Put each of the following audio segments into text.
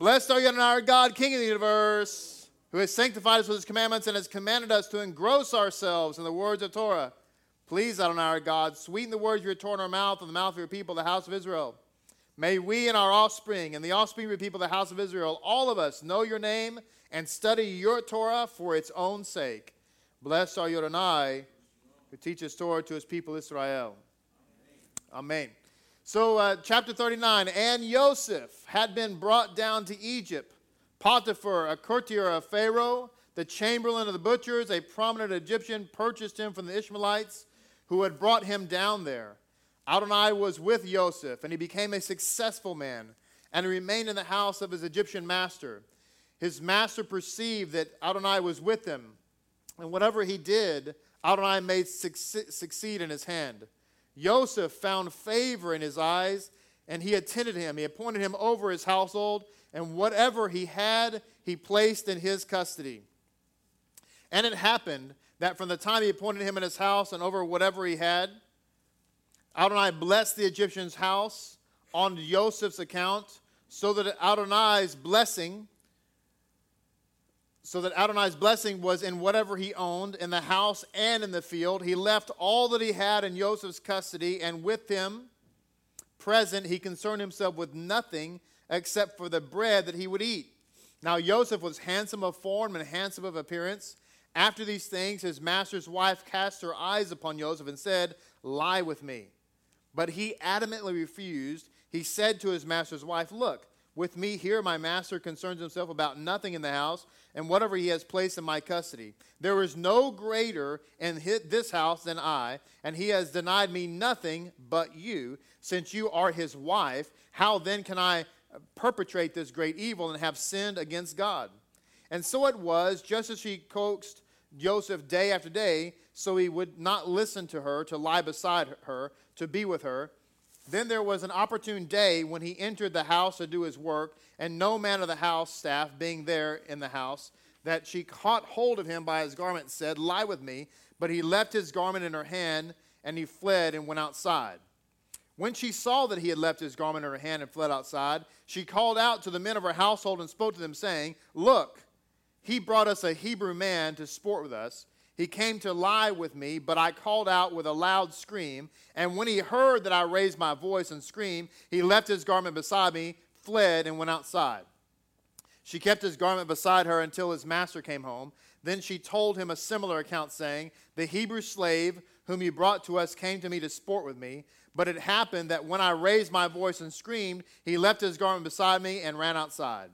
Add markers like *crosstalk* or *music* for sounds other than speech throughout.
Blessed are you, and our God, King of the universe, who has sanctified us with his commandments and has commanded us to engross ourselves in the words of Torah. Please, Adonai our God, sweeten the words you have torn our mouth and the mouth of your people, the house of Israel. May we and our offspring and the offspring of your people, the house of Israel, all of us know your name and study your Torah for its own sake. Blessed are Adonai, who teaches Torah to his people Israel. Amen. Amen. So, uh, chapter 39 And Joseph had been brought down to Egypt. Potiphar, a courtier of Pharaoh, the chamberlain of the butchers, a prominent Egyptian, purchased him from the Ishmaelites who had brought him down there. Adonai was with Joseph, and he became a successful man, and he remained in the house of his Egyptian master. His master perceived that Adonai was with him, and whatever he did, Adonai made succeed in his hand. Joseph found favor in his eyes, and he attended him. He appointed him over his household, and whatever he had, he placed in his custody. And it happened that from the time he appointed him in his house and over whatever he had, Adonai blessed the Egyptian's house on Joseph's account, so that Adonai's blessing so that Adonai's blessing was in whatever he owned, in the house and in the field. He left all that he had in Joseph's custody, and with him present, he concerned himself with nothing except for the bread that he would eat. Now, Joseph was handsome of form and handsome of appearance. After these things, his master's wife cast her eyes upon Joseph and said, Lie with me. But he adamantly refused. He said to his master's wife, Look, with me here, my master concerns himself about nothing in the house and whatever he has placed in my custody. There is no greater in this house than I, and he has denied me nothing but you. Since you are his wife, how then can I perpetrate this great evil and have sinned against God? And so it was, just as she coaxed Joseph day after day, so he would not listen to her, to lie beside her, to be with her. Then there was an opportune day when he entered the house to do his work, and no man of the house staff being there in the house, that she caught hold of him by his garment and said, Lie with me. But he left his garment in her hand, and he fled and went outside. When she saw that he had left his garment in her hand and fled outside, she called out to the men of her household and spoke to them, saying, Look, he brought us a Hebrew man to sport with us. He came to lie with me, but I called out with a loud scream. And when he heard that I raised my voice and screamed, he left his garment beside me, fled, and went outside. She kept his garment beside her until his master came home. Then she told him a similar account, saying, The Hebrew slave whom you brought to us came to me to sport with me. But it happened that when I raised my voice and screamed, he left his garment beside me and ran outside.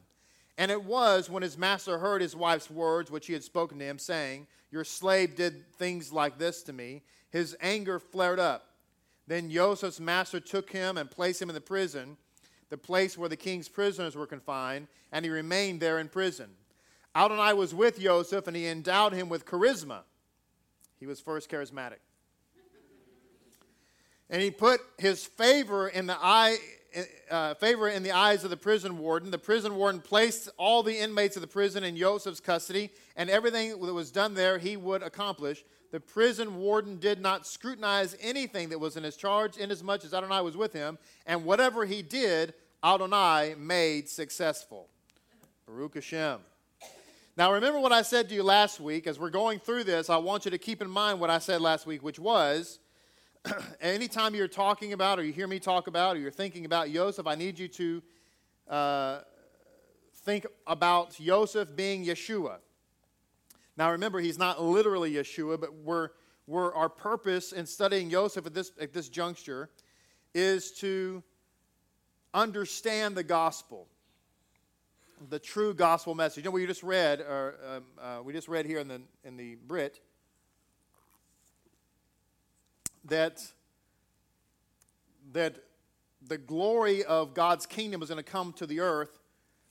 And it was when his master heard his wife's words, which he had spoken to him, saying, Your slave did things like this to me, his anger flared up. Then Joseph's master took him and placed him in the prison, the place where the king's prisoners were confined, and he remained there in prison. Adonai was with Joseph, and he endowed him with charisma. He was first charismatic. And he put his favor in the eye uh, favor in the eyes of the prison warden. The prison warden placed all the inmates of the prison in Joseph's custody, and everything that was done there he would accomplish. The prison warden did not scrutinize anything that was in his charge, inasmuch as Adonai was with him, and whatever he did, Adonai made successful. Baruch Hashem. Now, remember what I said to you last week. As we're going through this, I want you to keep in mind what I said last week, which was *clears throat* anytime you're talking about, or you hear me talk about, or you're thinking about Joseph, I need you to uh, think about Joseph being Yeshua. Now, remember, he's not literally Yeshua, but we're, we're, our purpose in studying Joseph at this, at this juncture is to understand the gospel, the true gospel message. You know, we just read, or um, uh, we just read here in the in the Brit that, that the glory of God's kingdom is going to come to the earth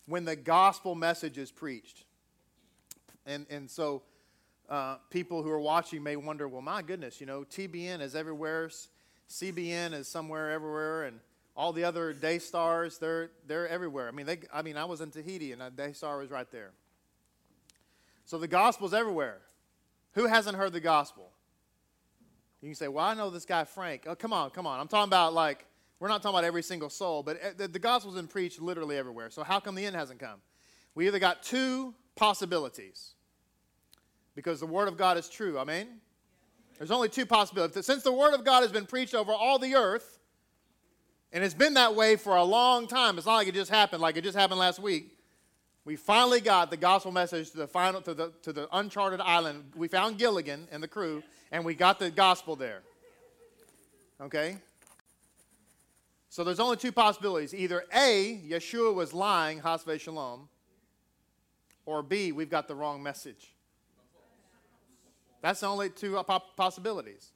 when the gospel message is preached. And, and so uh, people who are watching may wonder, well, my goodness, you know, TBN is everywhere, CBN is somewhere everywhere, and all the other Daystars, they're, they're everywhere. I mean, they, I mean, I was in Tahiti, and a Daystar was right there. So the gospel's everywhere. Who hasn't heard the gospel? You can say, well, I know this guy Frank. Oh, come on, come on. I'm talking about like We're not talking about every single soul, but uh, the, the gospel's been preached literally everywhere. So how come the end hasn't come? We either got two possibilities because the word of God is true. Amen? There's only two possibilities. Since the word of God has been preached over all the earth, and it's been that way for a long time, it's not like it just happened, like it just happened last week. We finally got the gospel message to the final to the to the uncharted island. We found Gilligan and the crew, and we got the gospel there. Okay? So there's only two possibilities. Either A, Yeshua was lying, Hasve Shalom, or B, we've got the wrong message. That's the only two possibilities.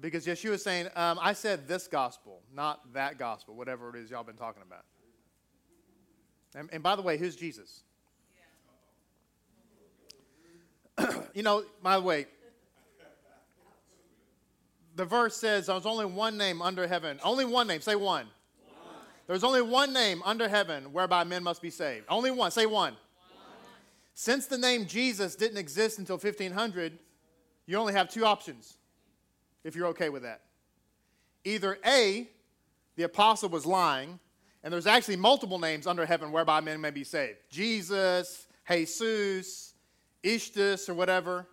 Because Yeshua is saying, um, I said this gospel, not that gospel, whatever it is y'all been talking about. And, and by the way, who's Jesus? *clears throat* you know, by the way, the verse says there's only one name under heaven. Only one name. Say one. one. There's only one name under heaven whereby men must be saved. Only one. Say one. one. Since the name Jesus didn't exist until 1500, you only have two options if you're okay with that. Either A, the apostle was lying, and there's actually multiple names under heaven whereby men may be saved Jesus, Jesus, Ishtus, or whatever.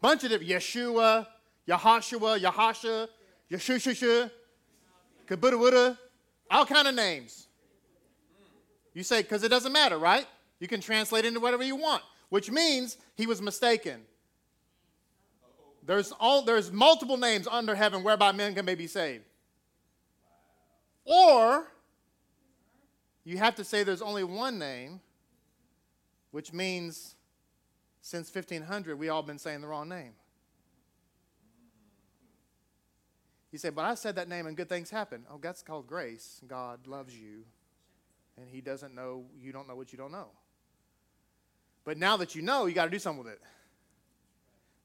Bunch of different, Yeshua, Yahashua, Yahasha, Yeshushusha, Kabudabuda, all kind of names. You say, because it doesn't matter, right? You can translate into whatever you want, which means he was mistaken. There's, all, there's multiple names under heaven whereby men can be saved. Or you have to say there's only one name, which means since 1500 we all been saying the wrong name. You say, but I said that name and good things happen. Oh, that's called grace. God loves you, and He doesn't know, you don't know what you don't know. But now that you know, you got to do something with it.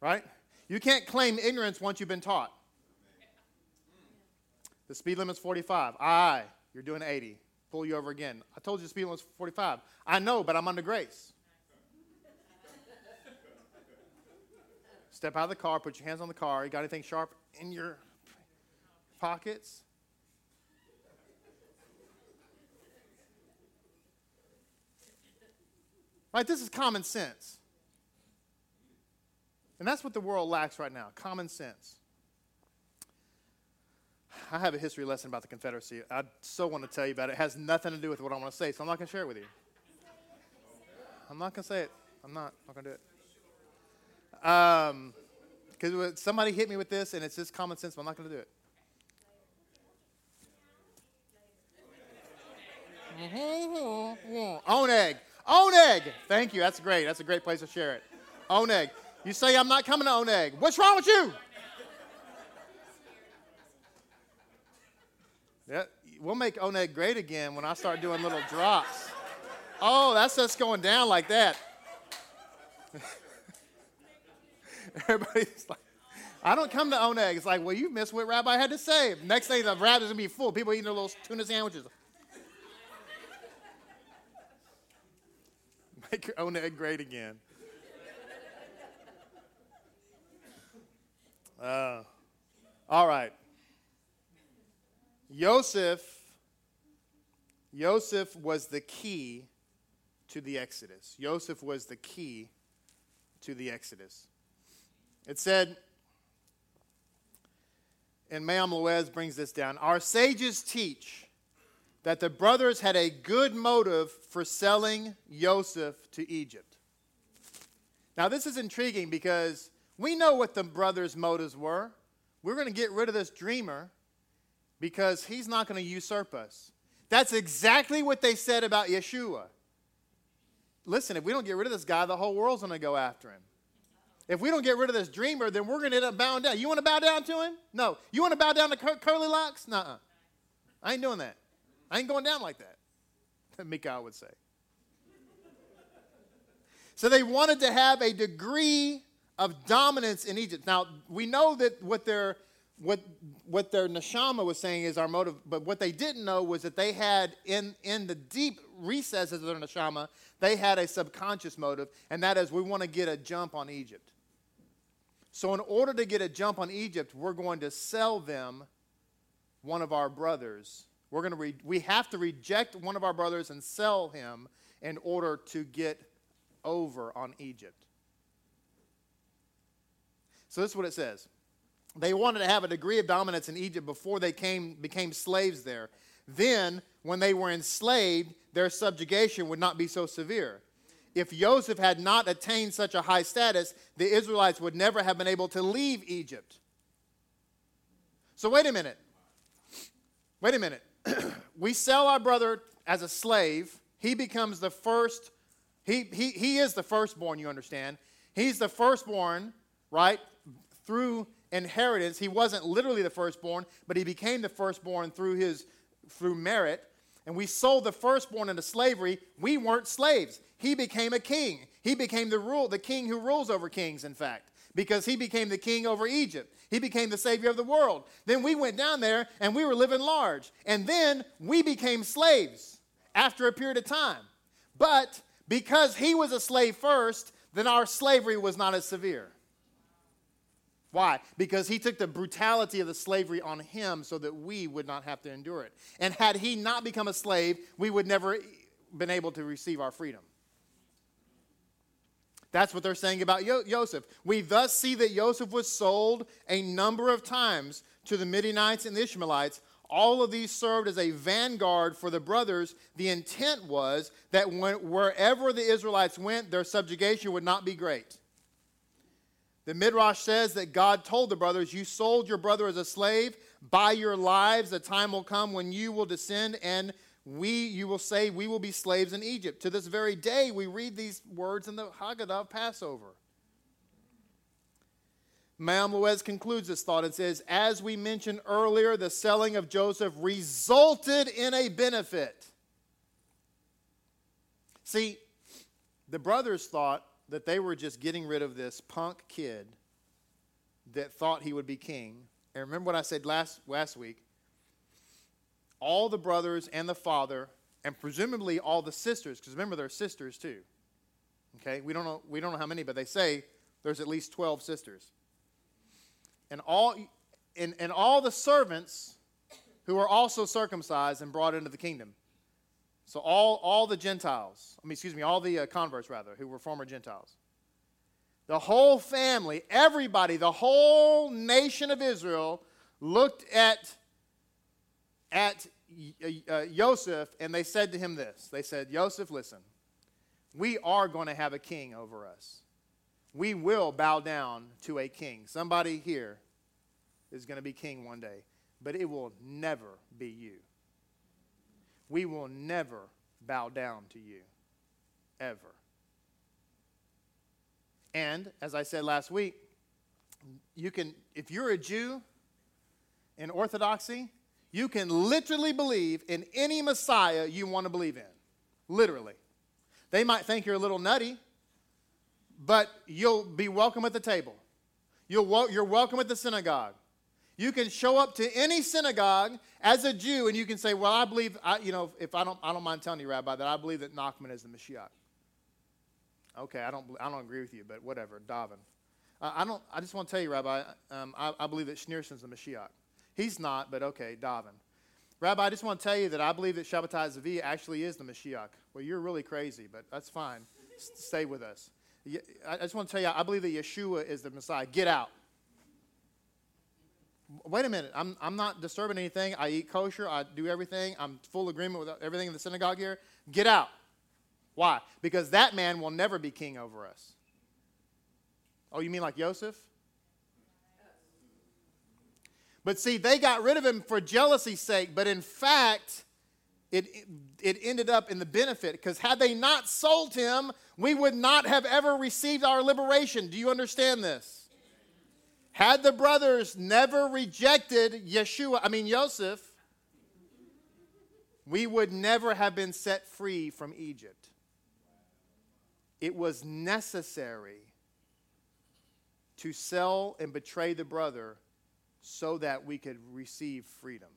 Right? You can't claim ignorance once you've been taught. The speed limit's 45. Aye, you're doing 80. Pull you over again. I told you the speed limit's 45. I know, but I'm under grace. Step out of the car, put your hands on the car. You got anything sharp in your pockets? Right? This is common sense. And that's what the world lacks right now common sense. I have a history lesson about the Confederacy. I so want to tell you about it. It has nothing to do with what I want to say, so I'm not going to share it with you. I'm not going to say it. I'm not, not going to do it. Um, because somebody hit me with this, and it's just common sense, but I'm not going to do it. Oneg. Oneg. Thank you. That's great. That's a great place to share it. Own Oneg. You say, I'm not coming to own Oneg. What's wrong with you? Yeah, we'll make Oneg great again when I start doing little drops. Oh, that's just going down like that. *laughs* Everybody's like, I don't come to Oneg. It's like, well, you missed what Rabbi had to say. Next thing, the rabbi's going to be full. People eating their little tuna sandwiches. *laughs* Make your Oneg great again. Uh, all right. Joseph, Joseph was the key to the Exodus. Joseph was the key to the Exodus. It said, and Me'am Loez brings this down Our sages teach that the brothers had a good motive for selling Joseph to Egypt. Now, this is intriguing because we know what the brothers' motives were. We're going to get rid of this dreamer because he's not going to usurp us. That's exactly what they said about Yeshua. Listen, if we don't get rid of this guy, the whole world's going to go after him. If we don't get rid of this dreamer, then we're going to end up bowing down. You want to bow down to him? No. You want to bow down to Cur- curly locks? Nuh I ain't doing that. I ain't going down like that, *laughs* Mikael would say. So they wanted to have a degree of dominance in Egypt. Now, we know that what their, what, what their neshama was saying is our motive, but what they didn't know was that they had, in, in the deep recesses of their neshama, they had a subconscious motive, and that is we want to get a jump on Egypt. So, in order to get a jump on Egypt, we're going to sell them one of our brothers. We're going to re- we have to reject one of our brothers and sell him in order to get over on Egypt. So this is what it says. They wanted to have a degree of dominance in Egypt before they came, became slaves there. Then, when they were enslaved, their subjugation would not be so severe. If Joseph had not attained such a high status, the Israelites would never have been able to leave Egypt. So, wait a minute. Wait a minute. *clears throat* we sell our brother as a slave. He becomes the first, he, he, he is the firstborn, you understand. He's the firstborn, right? Through inheritance. He wasn't literally the firstborn, but he became the firstborn through his through merit. And we sold the firstborn into slavery. We weren't slaves. He became a king. He became the rule, the king who rules over kings, in fact, because he became the king over Egypt. He became the savior of the world. Then we went down there and we were living large. And then we became slaves after a period of time. But because he was a slave first, then our slavery was not as severe. Why? Because he took the brutality of the slavery on him so that we would not have to endure it. And had he not become a slave, we would never been able to receive our freedom. That's what they're saying about Yo- Joseph. We thus see that Joseph was sold a number of times to the Midianites and the Ishmaelites. All of these served as a vanguard for the brothers. The intent was that when, wherever the Israelites went, their subjugation would not be great. The Midrash says that God told the brothers, You sold your brother as a slave. By your lives, the time will come when you will descend, and we, you will say, We will be slaves in Egypt. To this very day, we read these words in the Haggadah of Passover. Me'am Loez concludes this thought and says, As we mentioned earlier, the selling of Joseph resulted in a benefit. See, the brothers thought that they were just getting rid of this punk kid that thought he would be king. And remember what I said last, last week? All the brothers and the father, and presumably all the sisters, because remember they're sisters too. Okay, we don't know we don't know how many, but they say there's at least twelve sisters. And all and, and all the servants who are also circumcised and brought into the kingdom. So all, all the Gentiles, I mean, excuse me, all the uh, converts rather, who were former Gentiles. The whole family, everybody, the whole nation of Israel looked at, at uh, uh Joseph and they said to him this. They said, Joseph, listen, we are going to have a king over us. We will bow down to a king. Somebody here is going to be king one day, but it will never be you we will never bow down to you, ever. And as I said last week, you can, if you're a Jew in Orthodoxy, you can literally believe in any Messiah you want to believe in. Literally. They might think you're a little nutty, but you'll be welcome at the table. You'll, you're welcome at the synagogue. You can show up to any synagogue as a Jew and you can say, Well, I believe, I, you know, if I don't, I don't mind telling you, Rabbi, that I believe that Nachman is the Mashiach. Okay, I don't, I don't agree with you, but whatever, Davin. I, don't, I just want to tell you, Rabbi, um, I, I, believe that Schneerson's the Mashiach. He's not, but okay, Davin. Rabbi, I just want to tell you that I believe that Shabbatai Zevi actually is the Mashiach. Well, you're really crazy, but that's fine. S- stay with us. I just want to tell you, I believe that Yeshua is the Messiah. Get out wait a minute, I'm, I'm not disturbing anything. I eat kosher, I do everything. I'm full agreement with everything in the synagogue here. Get out. Why? Because that man will never be king over us. Oh, you mean like Joseph? But see, they got rid of him for jealousy's sake, but in fact, it, it ended up in the benefit because had they not sold him, we would not have ever received our liberation. Do you understand this? Had the brothers never rejected Yeshua, I mean Joseph, we would never have been set free from Egypt. It was necessary to sell and betray the brother so that we could receive freedom.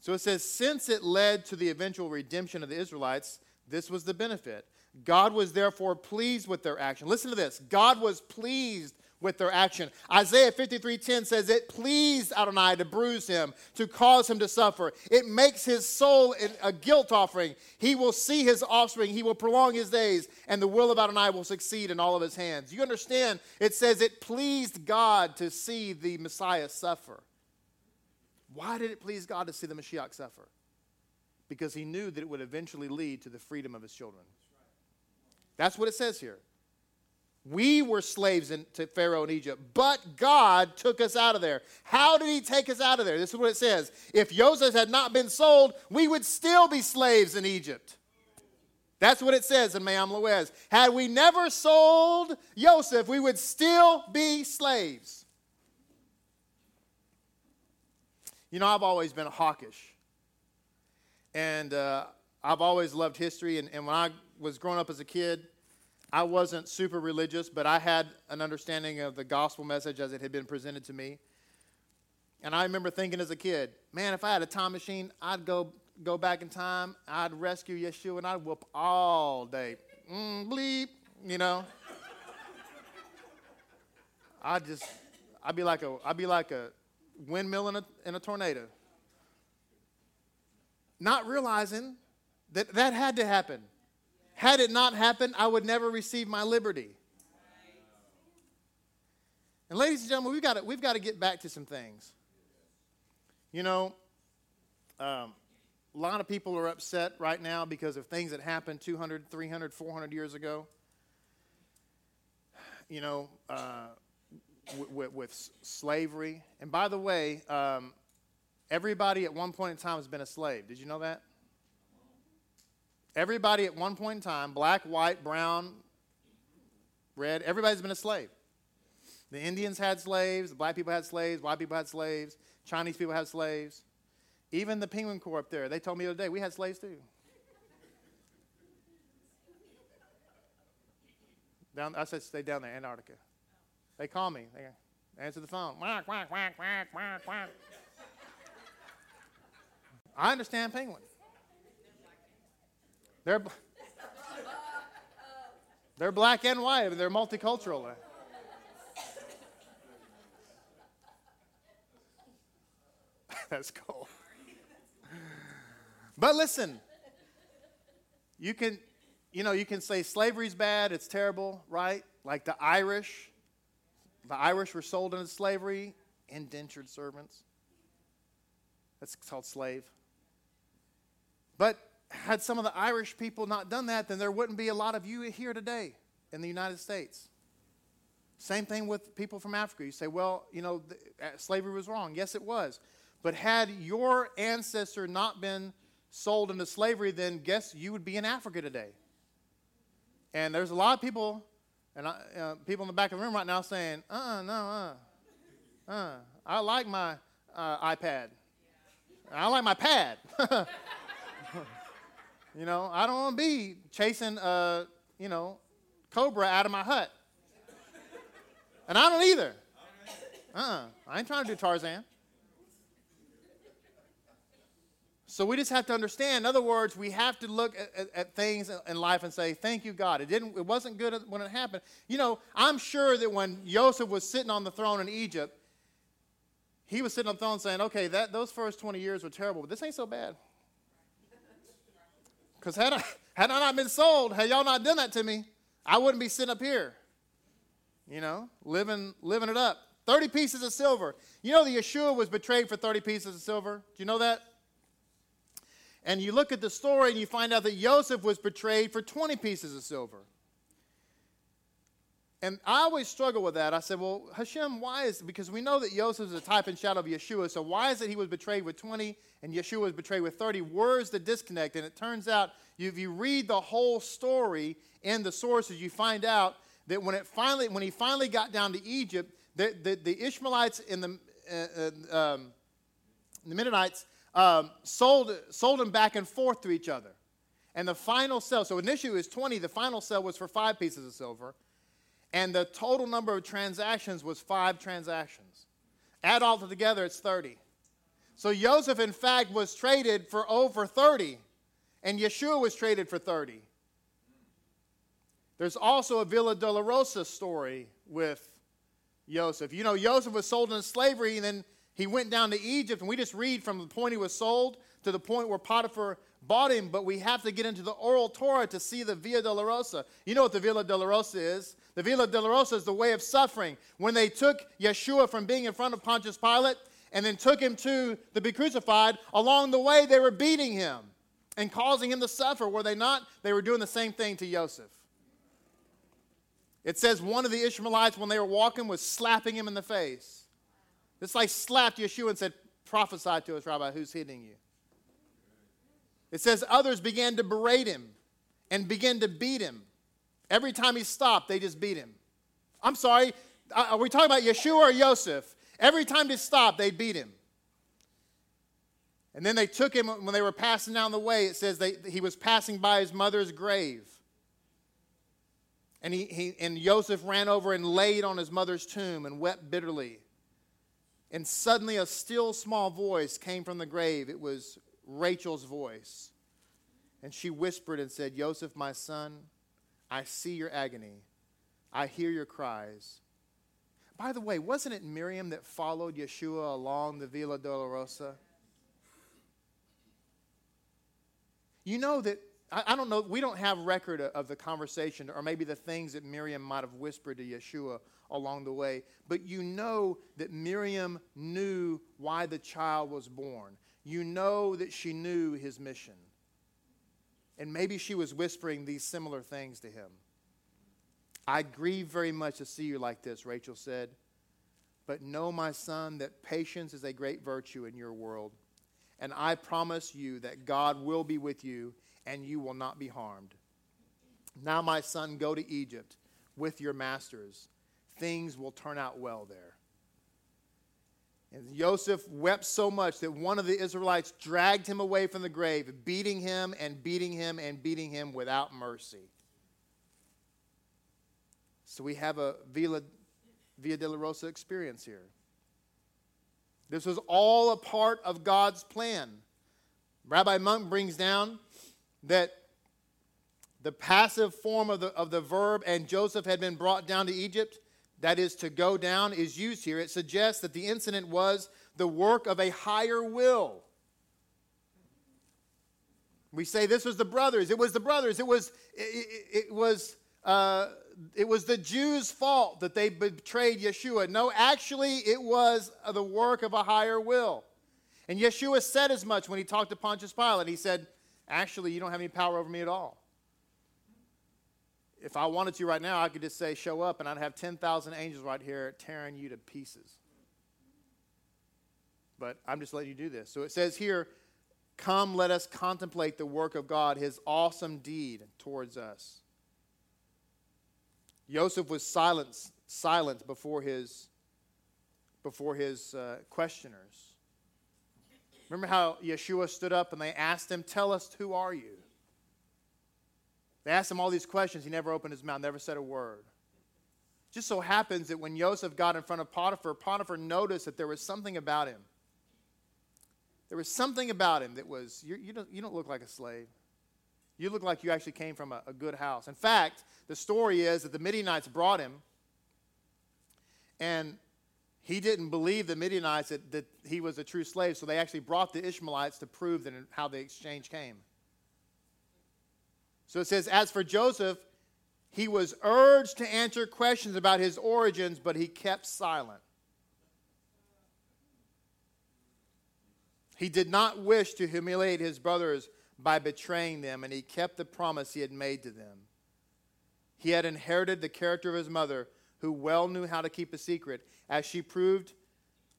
So it says, since it led to the eventual redemption of the Israelites, this was the benefit. God was therefore pleased with their action. Listen to this God was pleased with their action. Isaiah 53:10 says it pleased Adonai to bruise him, to cause him to suffer. It makes his soul a guilt offering. He will see his offspring, he will prolong his days, and the will of Adonai will succeed in all of his hands. You understand? It says it pleased God to see the Messiah suffer. Why did it please God to see the Mashiach suffer? Because he knew that it would eventually lead to the freedom of his children. That's what it says here. We were slaves in, to Pharaoh in Egypt, but God took us out of there. How did he take us out of there? This is what it says. If Joseph had not been sold, we would still be slaves in Egypt. That's what it says in Me'am Lo'ez. Had we never sold Joseph, we would still be slaves. You know, I've always been hawkish. And uh, I've always loved history. And, and when I was growing up as a kid, I wasn't super religious, but I had an understanding of the gospel message as it had been presented to me. And I remember thinking as a kid, man, if I had a time machine, I'd go go back in time, I'd rescue Yeshua, and I'd whoop all day. Mm, bleep, you know. I'd just, I'd be like a, I'd be like a windmill in a, in a tornado. Not realizing that that had to happen. Had it not happened, I would never receive my liberty. And ladies and gentlemen, we've got to, we've got to get back to some things. You know, um, a lot of people are upset right now because of things that happened 200, 300, 400 years ago. You know, uh, with, with, slavery. And by the way, um, everybody at one point in time has been a slave. Did you know that? Everybody at one point in time, black, white, brown, red, everybody's been a slave. The Indians had slaves, the black people had slaves, white people had slaves, Chinese people had slaves. Even the Penguin Corps up there, they told me the other day, we had slaves too. Down, I said, stay down there, Antarctica. They call me. They answer the phone. Quack, quack, quack, quack, quack, quack. I understand penguin. They're, they're black and white. They're multicultural. *laughs* That's cool. But listen, you can, you know, you can say slavery's bad, it's terrible, right? Like the Irish, the Irish were sold into slavery, indentured servants. That's called slave. But had some of the Irish people not done that, then there wouldn't be a lot of you here today in the United States. Same thing with people from Africa. You say, well, you know, the, uh, slavery was wrong. Yes, it was. But had your ancestor not been sold into slavery, then guess you would be in Africa today. And there's a lot of people, and I, uh, people in the back of the room right now saying, uh, uh no, uh, uh, I like my uh, iPad. I like my pad. *laughs* you know, I don't want to be chasing, uh, you know, cobra out of my hut. And I don't either. Uh-uh. I ain't trying to do Tarzan. So we just have to understand. In other words, we have to look at, at, at, things in life and say, "Thank you, God." It didn't. It wasn't good when it happened. You know, I'm sure that when Joseph was sitting on the throne in Egypt, he was sitting on the throne saying, "Okay, that those first 20 years were terrible, but this ain't so bad." Because had I had I not been sold, had y'all not done that to me, I wouldn't be sitting up here. You know, living living it up. 30 pieces of silver. You know, the Yeshua was betrayed for 30 pieces of silver. Do you know that? And you look at the story and you find out that Joseph was betrayed for 20 pieces of silver. And I always struggle with that. I said, well, Hashem, why is because we know that Joseph is a type and shadow of Yeshua. So why is it he was betrayed with 20 and Yeshua was betrayed with 30? Where's the disconnect? And it turns out, if you read the whole story in the sources, you find out that when it finally, when he finally got down to Egypt, the, the, the Ishmaelites and the, uh, uh, um, the Midianites um, sold, sold them back and forth to each other. And the final sale, so initially it was 20, the final sale was for five pieces of silver. And the total number of transactions was five transactions. Add all together, it's 30. So Joseph, in fact, was traded for over 30, and Yeshua was traded for 30. There's also a Via Dolorosa story with Joseph. You know, Joseph was sold into slavery, and then he went down to Egypt, and we just read from the point he was sold to the point where Potiphar bought him, but we have to get into the oral Torah to see the Via Dolorosa. You know what the Via Dolorosa is? The Via Dolorosa is the way of suffering. When they took Yeshua from being in front of Pontius Pilate and then took him to the be crucified, along the way they were beating him and causing him to suffer. Were they not? They were doing the same thing to Joseph. It says one of the Ishmaelites, when they were walking, was slapping him in the face. This like slapped Yeshua and said, Prophesy to us, Rabbi, who's hitting you? It says others began to berate him and began to beat him. Every time he stopped, they just beat him. I'm sorry, uh, are we talking about Yeshua or Joseph? Every time he stopped, they beat him. And then they took him when they were passing down the way. It says they, he was passing by his mother's grave. And, he, he, and Joseph ran over and laid on his mother's tomb and wept bitterly. And suddenly a still small voice came from the grave. It was Rachel's voice. And she whispered and said, Joseph, my son, I see your agony. I hear your cries. By the way, wasn't it Miriam that followed Yeshua along the Via Dolorosa? You know that, I, I don't know, we don't have record of, of the conversation or maybe the things that Miriam might have whispered to Yeshua along the way, but you know that Miriam knew why the child was born you know that she knew his mission. And maybe she was whispering these similar things to him. I grieve very much to see you like this, Rachel said. But know, my son, that patience is a great virtue in your world. And I promise you that God will be with you and you will not be harmed. Now, my son, go to Egypt with your masters. Things will turn out well there. And Joseph wept so much that one of the Israelites dragged him away from the grave, beating him and beating him and beating him without mercy. So we have a Via, Via Dolorosa experience here. This was all a part of God's plan. Rabbi Munk brings down that the passive form of the, of the verb, and Joseph had been brought down to Egypt, that is to go down, is used here. It suggests that the incident was the work of a higher will. We say this was the brothers. It was the brothers. It was, it, it, it was, uh, it was the Jews' fault that they betrayed Yeshua. No, actually, it was the work of a higher will. And Yeshua said as much when he talked to Pontius Pilate. He said, Actually, you don't have any power over me at all if I wanted to right now, I could just say, show up, and I'd have 10,000 angels right here tearing you to pieces. But I'm just letting you do this. So it says here, Come, let us contemplate the work of God, his awesome deed towards us. Joseph was silent, silent before his, before his uh, questioners. Remember how Yeshua stood up and they asked him, Tell us, who are you? They asked him all these questions. He never opened his mouth, never said a word. Just so happens that when Joseph got in front of Potiphar, Potiphar noticed that there was something about him. There was something about him that was, you, you, don't, you don't look like a slave. You look like you actually came from a, a good house. In fact, the story is that the Midianites brought him, and he didn't believe the Midianites that, that he was a true slave, so they actually brought the Ishmaelites to prove that how the exchange came. So it says, As for Joseph, he was urged to answer questions about his origins, but he kept silent. He did not wish to humiliate his brothers by betraying them, and he kept the promise he had made to them. He had inherited the character of his mother, who well knew how to keep a secret, as she proved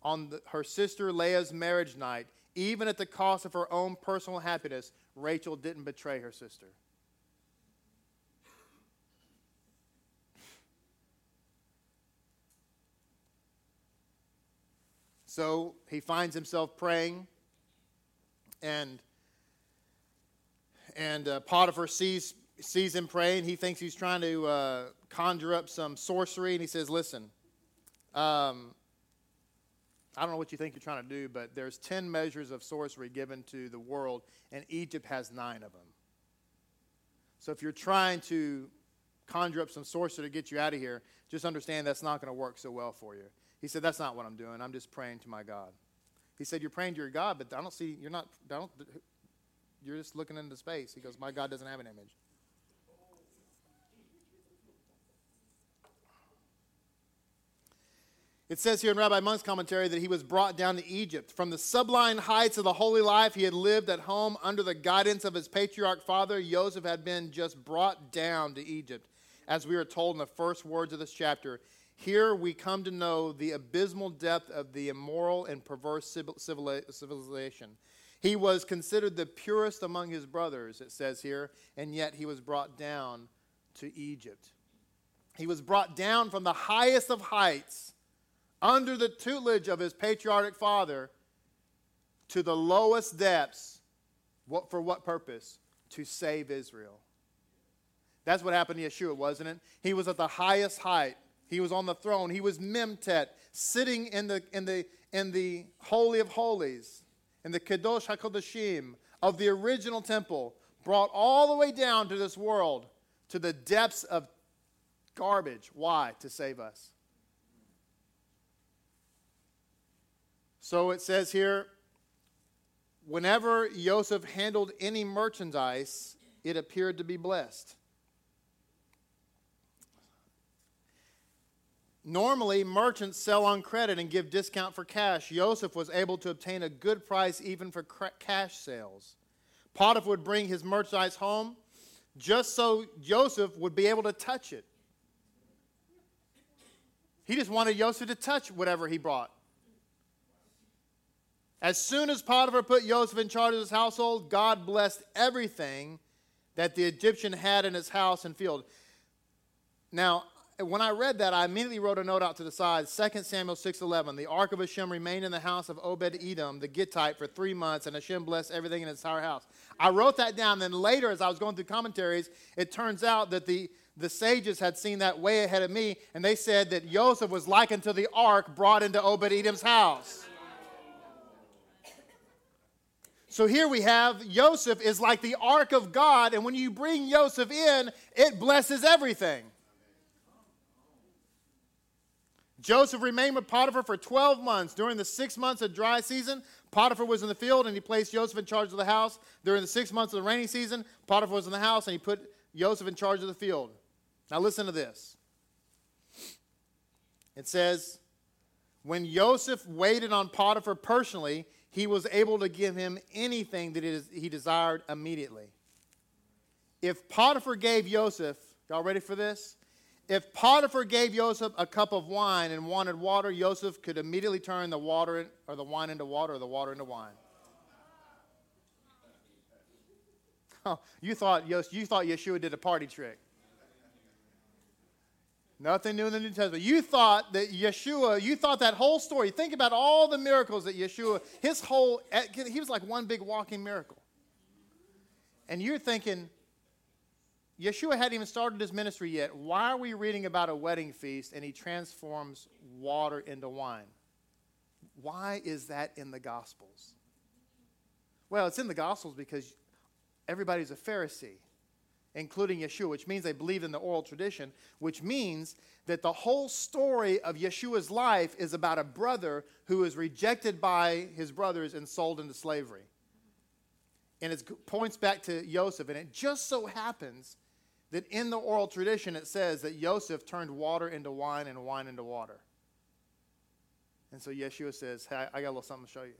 on the, her sister Leah's marriage night. Even at the cost of her own personal happiness, Rachel didn't betray her sister. So he finds himself praying, and and uh, Potiphar sees sees him praying. He thinks he's trying to uh, conjure up some sorcery, and he says, "Listen, um, I don't know what you think you're trying to do, but there's ten measures of sorcery given to the world, and Egypt has nine of them. So if you're trying to conjure up some sorcery to get you out of here, just understand that's not going to work so well for you. He said, That's not what I'm doing. I'm just praying to my God. He said, You're praying to your God, but I don't see, you're not, don't, you're just looking into space. He goes, My God doesn't have an image. It says here in Rabbi Munk's commentary that he was brought down to Egypt. From the sublime heights of the holy life he had lived at home under the guidance of his patriarch father, Joseph had been just brought down to Egypt. As we are told in the first words of this chapter, here we come to know the abysmal depth of the immoral and perverse civilization. He was considered the purest among his brothers, it says here, and yet he was brought down to Egypt. He was brought down from the highest of heights under the tutelage of his patriarchic father to the lowest depths. What, for what purpose? To save Israel. That's what happened to Yeshua, wasn't it? He was at the highest height. He was on the throne. He was Memtet, sitting in the, in the, in the Holy of Holies, in the Kodesh HaKodashim of the original temple, brought all the way down to this world, to the depths of garbage. Why? To save us. So it says here whenever Joseph handled any merchandise, it appeared to be blessed. Normally, merchants sell on credit and give discount for cash. Joseph was able to obtain a good price even for cash sales. Potiphar would bring his merchandise home just so Joseph would be able to touch it. He just wanted Joseph to touch whatever he brought. As soon as Potiphar put Joseph in charge of his household, God blessed everything that the Egyptian had in his house and field. Now, when I read that, I immediately wrote a note out to the side. 2 Samuel 6.11, the ark of Hashem remained in the house of Obed-Edom, the Gittite, for three months, and Hashem blessed everything in his entire house. I wrote that down. Then later, as I was going through commentaries, it turns out that the, the sages had seen that way ahead of me, and they said that Joseph was likened to the ark brought into Obed-Edom's house. So here we have Joseph is like the ark of God, and when you bring Joseph in, it blesses everything. Joseph remained with Potiphar for 12 months. During the six months of dry season, Potiphar was in the field and he placed Joseph in charge of the house. During the six months of the rainy season, Potiphar was in the house and he put Joseph in charge of the field. Now listen to this. It says, When Joseph waited on Potiphar personally, he was able to give him anything that he desired immediately. If Potiphar gave Joseph, y'all ready for this? If Potiphar gave Joseph a cup of wine and wanted water, Joseph could immediately turn the water or the wine into water or the water into wine. *laughs* Oh, you thought you thought Yeshua did a party trick. Nothing new in the New Testament. You thought that Yeshua, you thought that whole story. Think about all the miracles that Yeshua, his whole, he was like one big walking miracle. And you're thinking, Yeshua hadn't even started his ministry yet. Why are we reading about a wedding feast and he transforms water into wine? Why is that in the Gospels? Well, it's in the Gospels because everybody's a Pharisee including Yeshua, which means they believed in the oral tradition, which means that the whole story of Yeshua's life is about a brother who is rejected by his brothers and sold into slavery. And it points back to Joseph. And it just so happens that in the oral tradition it says that Joseph turned water into wine and wine into water. And so Yeshua says, Hey, I got a little something to show you.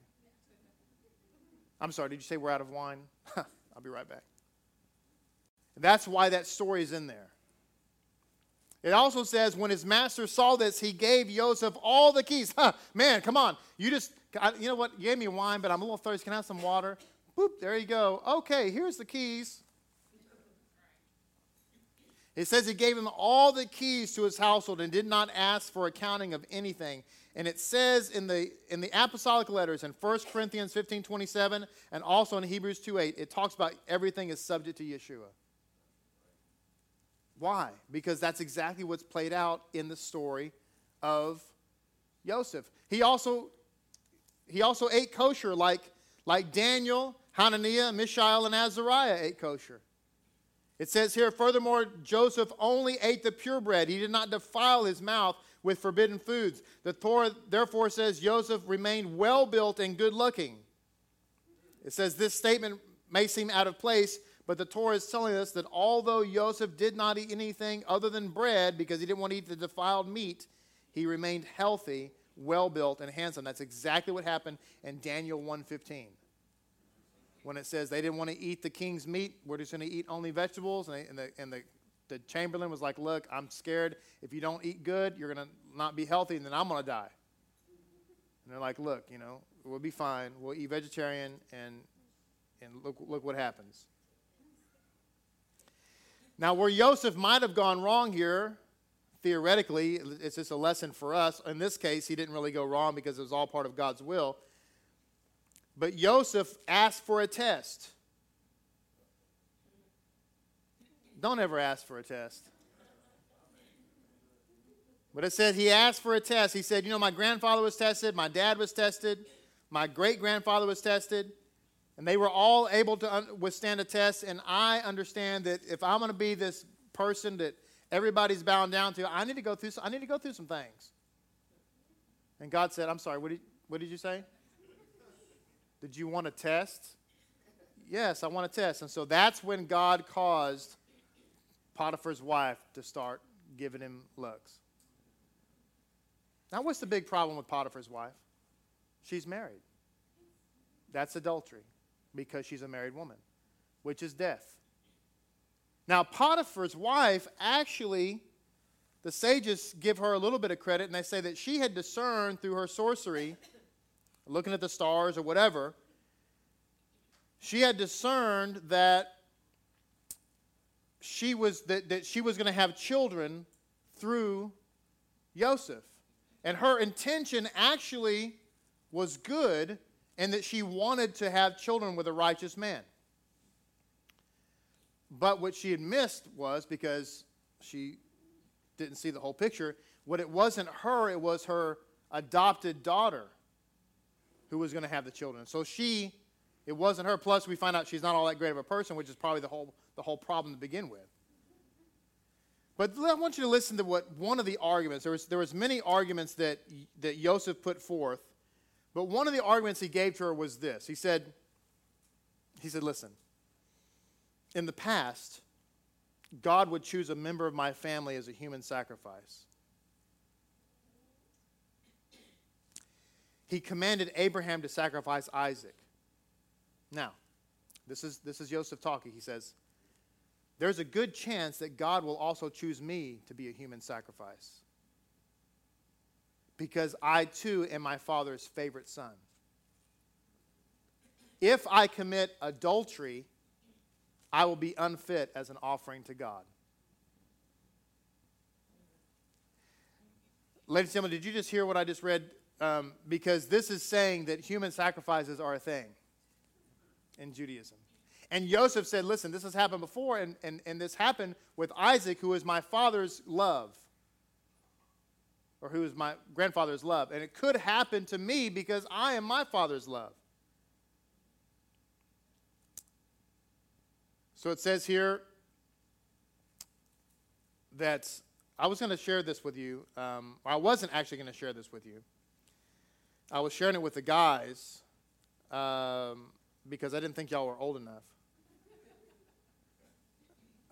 I'm sorry, did you say we're out of wine? *laughs* I'll be right back. That's why that story is in there. It also says when his master saw this, he gave Joseph all the keys. Huh, man, come on. You just, you know what? You gave me wine, but I'm a little thirsty. Can I have some water? Boop, there you go. Okay, here's the keys. It says he gave him all the keys to his household and did not ask for accounting of anything. And it says in the in the apostolic letters in 1 Corinthians 15, 27, and also in Hebrews 2, 8, it talks about everything is subject to Yeshua. Why? Because that's exactly what's played out in the story of Joseph. He also he also ate kosher like like Daniel, Hananiah, Mishael, and Azariah ate kosher. It says here, furthermore, Joseph only ate the pure bread. He did not defile his mouth with forbidden foods. The Torah therefore says Joseph remained well built and good looking. It says this statement may seem out of place, but the Torah is telling us that although Joseph did not eat anything other than bread because he didn't want to eat the defiled meat, he remained healthy, well built, and handsome. That's exactly what happened in Daniel 1:15. When it says they didn't want to eat the king's meat, we're just going to eat only vegetables, and, they, and, the, and the, the chamberlain was like, "Look, I'm scared. If you don't eat good, you're going to not be healthy, and then I'm going to die." And they're like, "Look, you know, we'll be fine. We'll eat vegetarian, and and look look what happens." Now, where Joseph might have gone wrong here, theoretically, it's just a lesson for us. In this case, he didn't really go wrong because it was all part of God's will. But Joseph asked for a test. Don't ever ask for a test. But it said he asked for a test. He said, You know, my grandfather was tested, my dad was tested, my great grandfather was tested. And they were all able to withstand a test. And I understand that if I'm going to be this person that everybody's bound down to, I need to go through. Some, I need to go through some things. And God said, "I'm sorry. What did, what did you say? Did you want a test? Yes, I want a test." And so that's when God caused Potiphar's wife to start giving him looks. Now, what's the big problem with Potiphar's wife? She's married. That's adultery because she's a married woman, which is death. Now, Potiphar's wife actually, the sages give her a little bit of credit, and they say that she had discerned through her sorcery, looking at the stars or whatever, she had discerned that she was that, that she was going to have children through Joseph. And her intention actually was good and that she wanted to have children with a righteous man. But what she had missed was because she didn't see the whole picture, what it wasn't her, it was her adopted daughter who was going to have the children. So she, it wasn't her. Plus, we find out she's not all that great of a person, which is probably the whole, the whole problem to begin with. But I want you to listen to what one of the arguments, there was, there was many arguments that, that Joseph put forth but one of the arguments he gave to her was this. He said, he said, listen, in the past, God would choose a member of my family as a human sacrifice. He commanded Abraham to sacrifice Isaac. Now, this is, this is Joseph talking. He says, There's a good chance that God will also choose me to be a human sacrifice because I too am my father's favorite son. If I commit adultery, I will be unfit as an offering to God. Ladies and gentlemen, did you just hear what I just read? Um, because this is saying that human sacrifices are a thing in Judaism. And Joseph said, Listen, this has happened before, and, and, and this happened with Isaac, who is my father's love or who is my grandfather's love. And it could happen to me because I am my father's love. So it says here that I was going to share this with you. Um, I wasn't actually going to share this with you. I was sharing it with the guys um, because I didn't think y'all were old enough.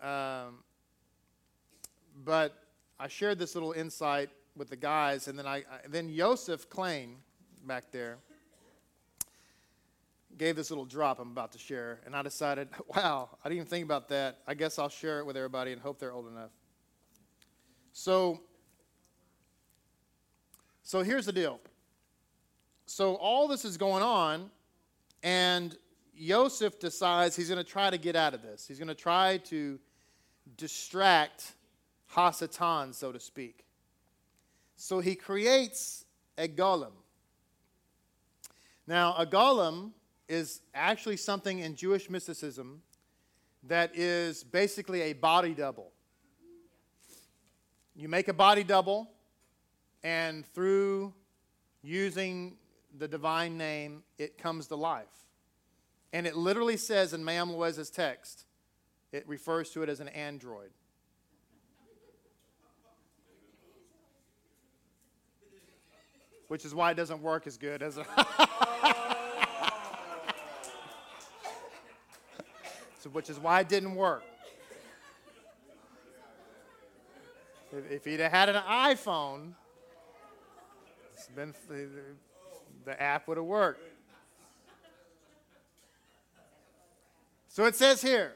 Um, but I shared this little insight with the guys, and then I, I then Joseph Klein back there gave this little drop I'm about to share, and I decided, *laughs* wow, I didn't even think about that. I guess I'll share it with everybody and hope they're old enough. So, so here's the deal. So all this is going on, and Joseph decides he's going to try to get out of this. He's going to try to distract Hasatan, so to speak. So he creates a golem. Now, a golem is actually something in Jewish mysticism that is basically a body double. You make a body double, and through using the divine name, it comes to life. And it literally says in Me'am Lo'ez's text, it refers to it as an android. Which is why it doesn't work as good as a. *laughs* so, which is why it didn't work. If, if he'd have had an iPhone, it's been, the app would have worked. So it says here,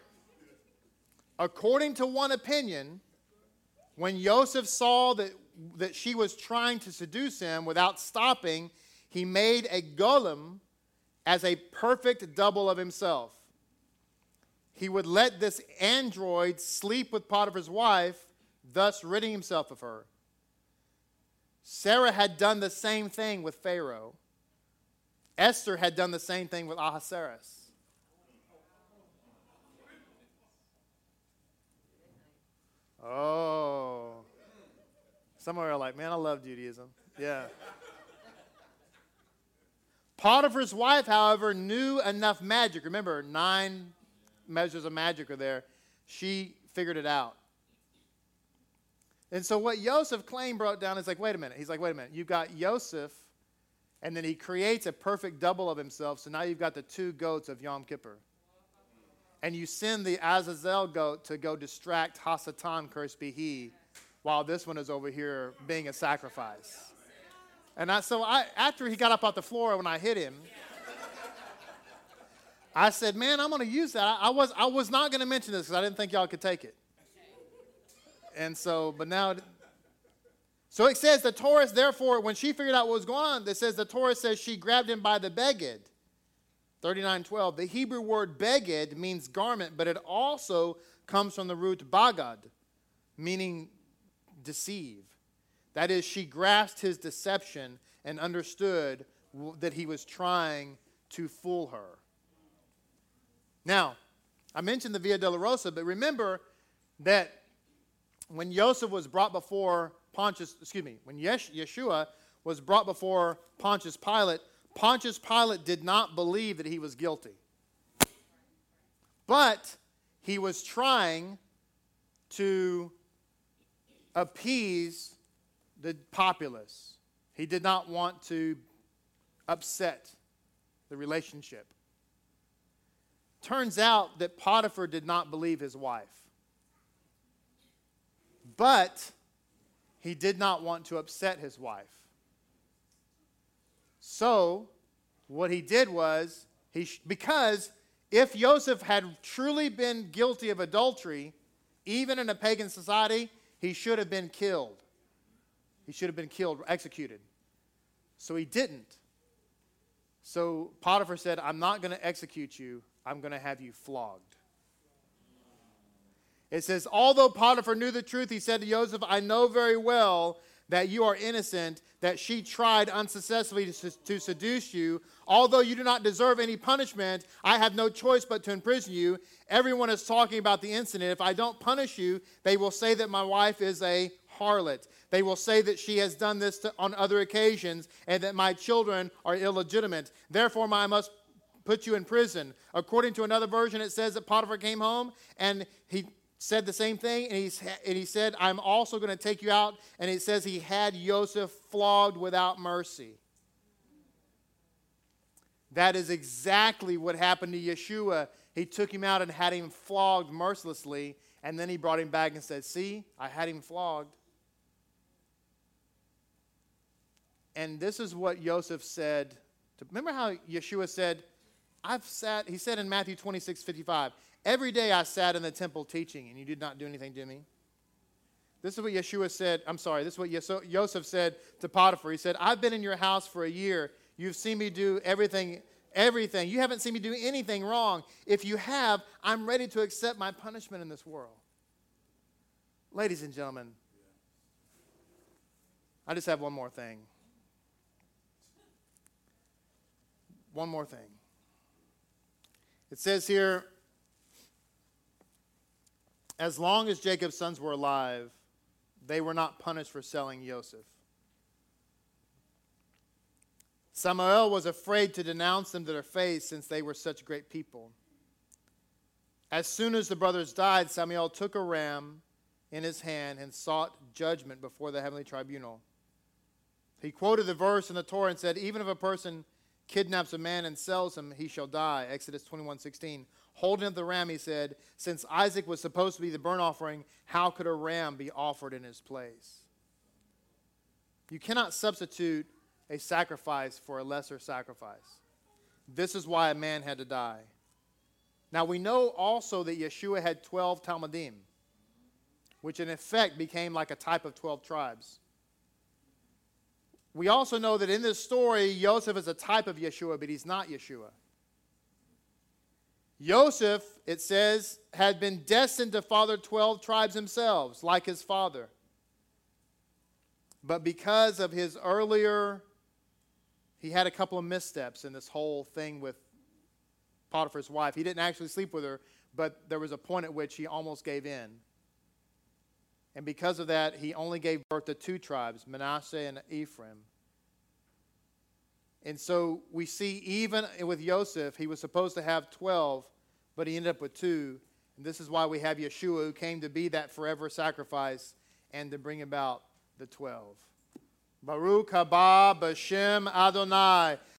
according to one opinion, when Joseph saw that, that she was trying to seduce him without stopping, he made a golem as a perfect double of himself. He would let this android sleep with Potiphar's wife, thus ridding himself of her. Sarah had done the same thing with Pharaoh. Esther had done the same thing with Ahasuerus. Oh. Some are like, man, I love Judaism. Yeah. Potiphar's wife, however, knew enough magic. Remember, nine measures of magic are there. She figured it out. And so what Joseph Klein brought down is like, wait a minute. He's like, wait a minute. You've got Joseph, and then he creates a perfect double of himself. So now you've got the two goats of Yom Kippur and you send the Azazel goat to go distract Hasatan, cursed be he, while this one is over here being a sacrifice. And I, so I, after he got up off the floor when I hit him, I said, man, I'm going to use that. I, I, was, I was not going to mention this because I didn't think y'all could take it. And so, but now, so it says the Torah, therefore, when she figured out what was going on, it says the Torah says she grabbed him by the beged 3912. The Hebrew word beged means garment, but it also comes from the root bagad, meaning deceive. That is, she grasped his deception and understood that he was trying to fool her. Now, I mentioned the Via Dolorosa, but remember that when Joseph was brought before Pontius, excuse me, when Yeshua was brought before Pontius Pilate, Pontius Pilate did not believe that he was guilty. But he was trying to appease the populace. He did not want to upset the relationship. Turns out that Potiphar did not believe his wife. But he did not want to upset his wife. So, what he did was, he sh- because if Joseph had truly been guilty of adultery, even in a pagan society, he should have been killed. He should have been killed, executed. So he didn't. So Potiphar said, I'm not going to execute you, I'm going to have you flogged. It says, Although Potiphar knew the truth, he said to Joseph, I know very well that you are innocent, that she tried unsuccessfully to, to, seduce you. Although you do not deserve any punishment, I have no choice but to imprison you. Everyone is talking about the incident. If I don't punish you, they will say that my wife is a harlot. They will say that she has done this to, on other occasions and that my children are illegitimate. Therefore, I must put you in prison. According to another version, it says that Potiphar came home and he said the same thing, and, he's, and he said, I'm also going to take you out. And it says he had Joseph flogged without mercy. That is exactly what happened to Yeshua. He took him out and had him flogged mercilessly, and then he brought him back and said, See, I had him flogged. And this is what Joseph said. To, remember how Yeshua said, I've sat, he said in Matthew 26, 55, Every day I sat in the temple teaching, and you did not do anything to me. This is what Yeshua said. I'm sorry. This is what Joseph said to Potiphar. He said, I've been in your house for a year. You've seen me do everything, everything. You haven't seen me do anything wrong. If you have, I'm ready to accept my punishment in this world. Ladies and gentlemen, I just have one more thing. One more thing. It says here, as long as Jacob's sons were alive, they were not punished for selling Joseph. Samuel was afraid to denounce them to their face since they were such great people. As soon as the brothers died, Samuel took a ram in his hand and sought judgment before the heavenly tribunal. He quoted the verse in the Torah and said, Even if a person kidnaps a man and sells him, he shall die. Exodus 21 16. Holding up the ram, he said, Since Isaac was supposed to be the burnt offering, how could a ram be offered in his place? You cannot substitute a sacrifice for a lesser sacrifice. This is why a man had to die. Now we know also that Yeshua had 12 Talmidim, which in effect became like a type of 12 tribes. We also know that in this story, Joseph is a type of Yeshua, but he's not Yeshua. Joseph, it says, had been destined to father 12 tribes themselves, like his father. But because of his earlier, he had a couple of missteps in this whole thing with Potiphar's wife. He didn't actually sleep with her, but there was a point at which he almost gave in. And because of that, he only gave birth to two tribes, Manasseh and Ephraim. And so we see even with Joseph, he was supposed to have 12, but he ended up with two. And this is why we have Yeshua, who came to be that forever sacrifice and to bring about the 12. Baruch haba b'shem Adonai.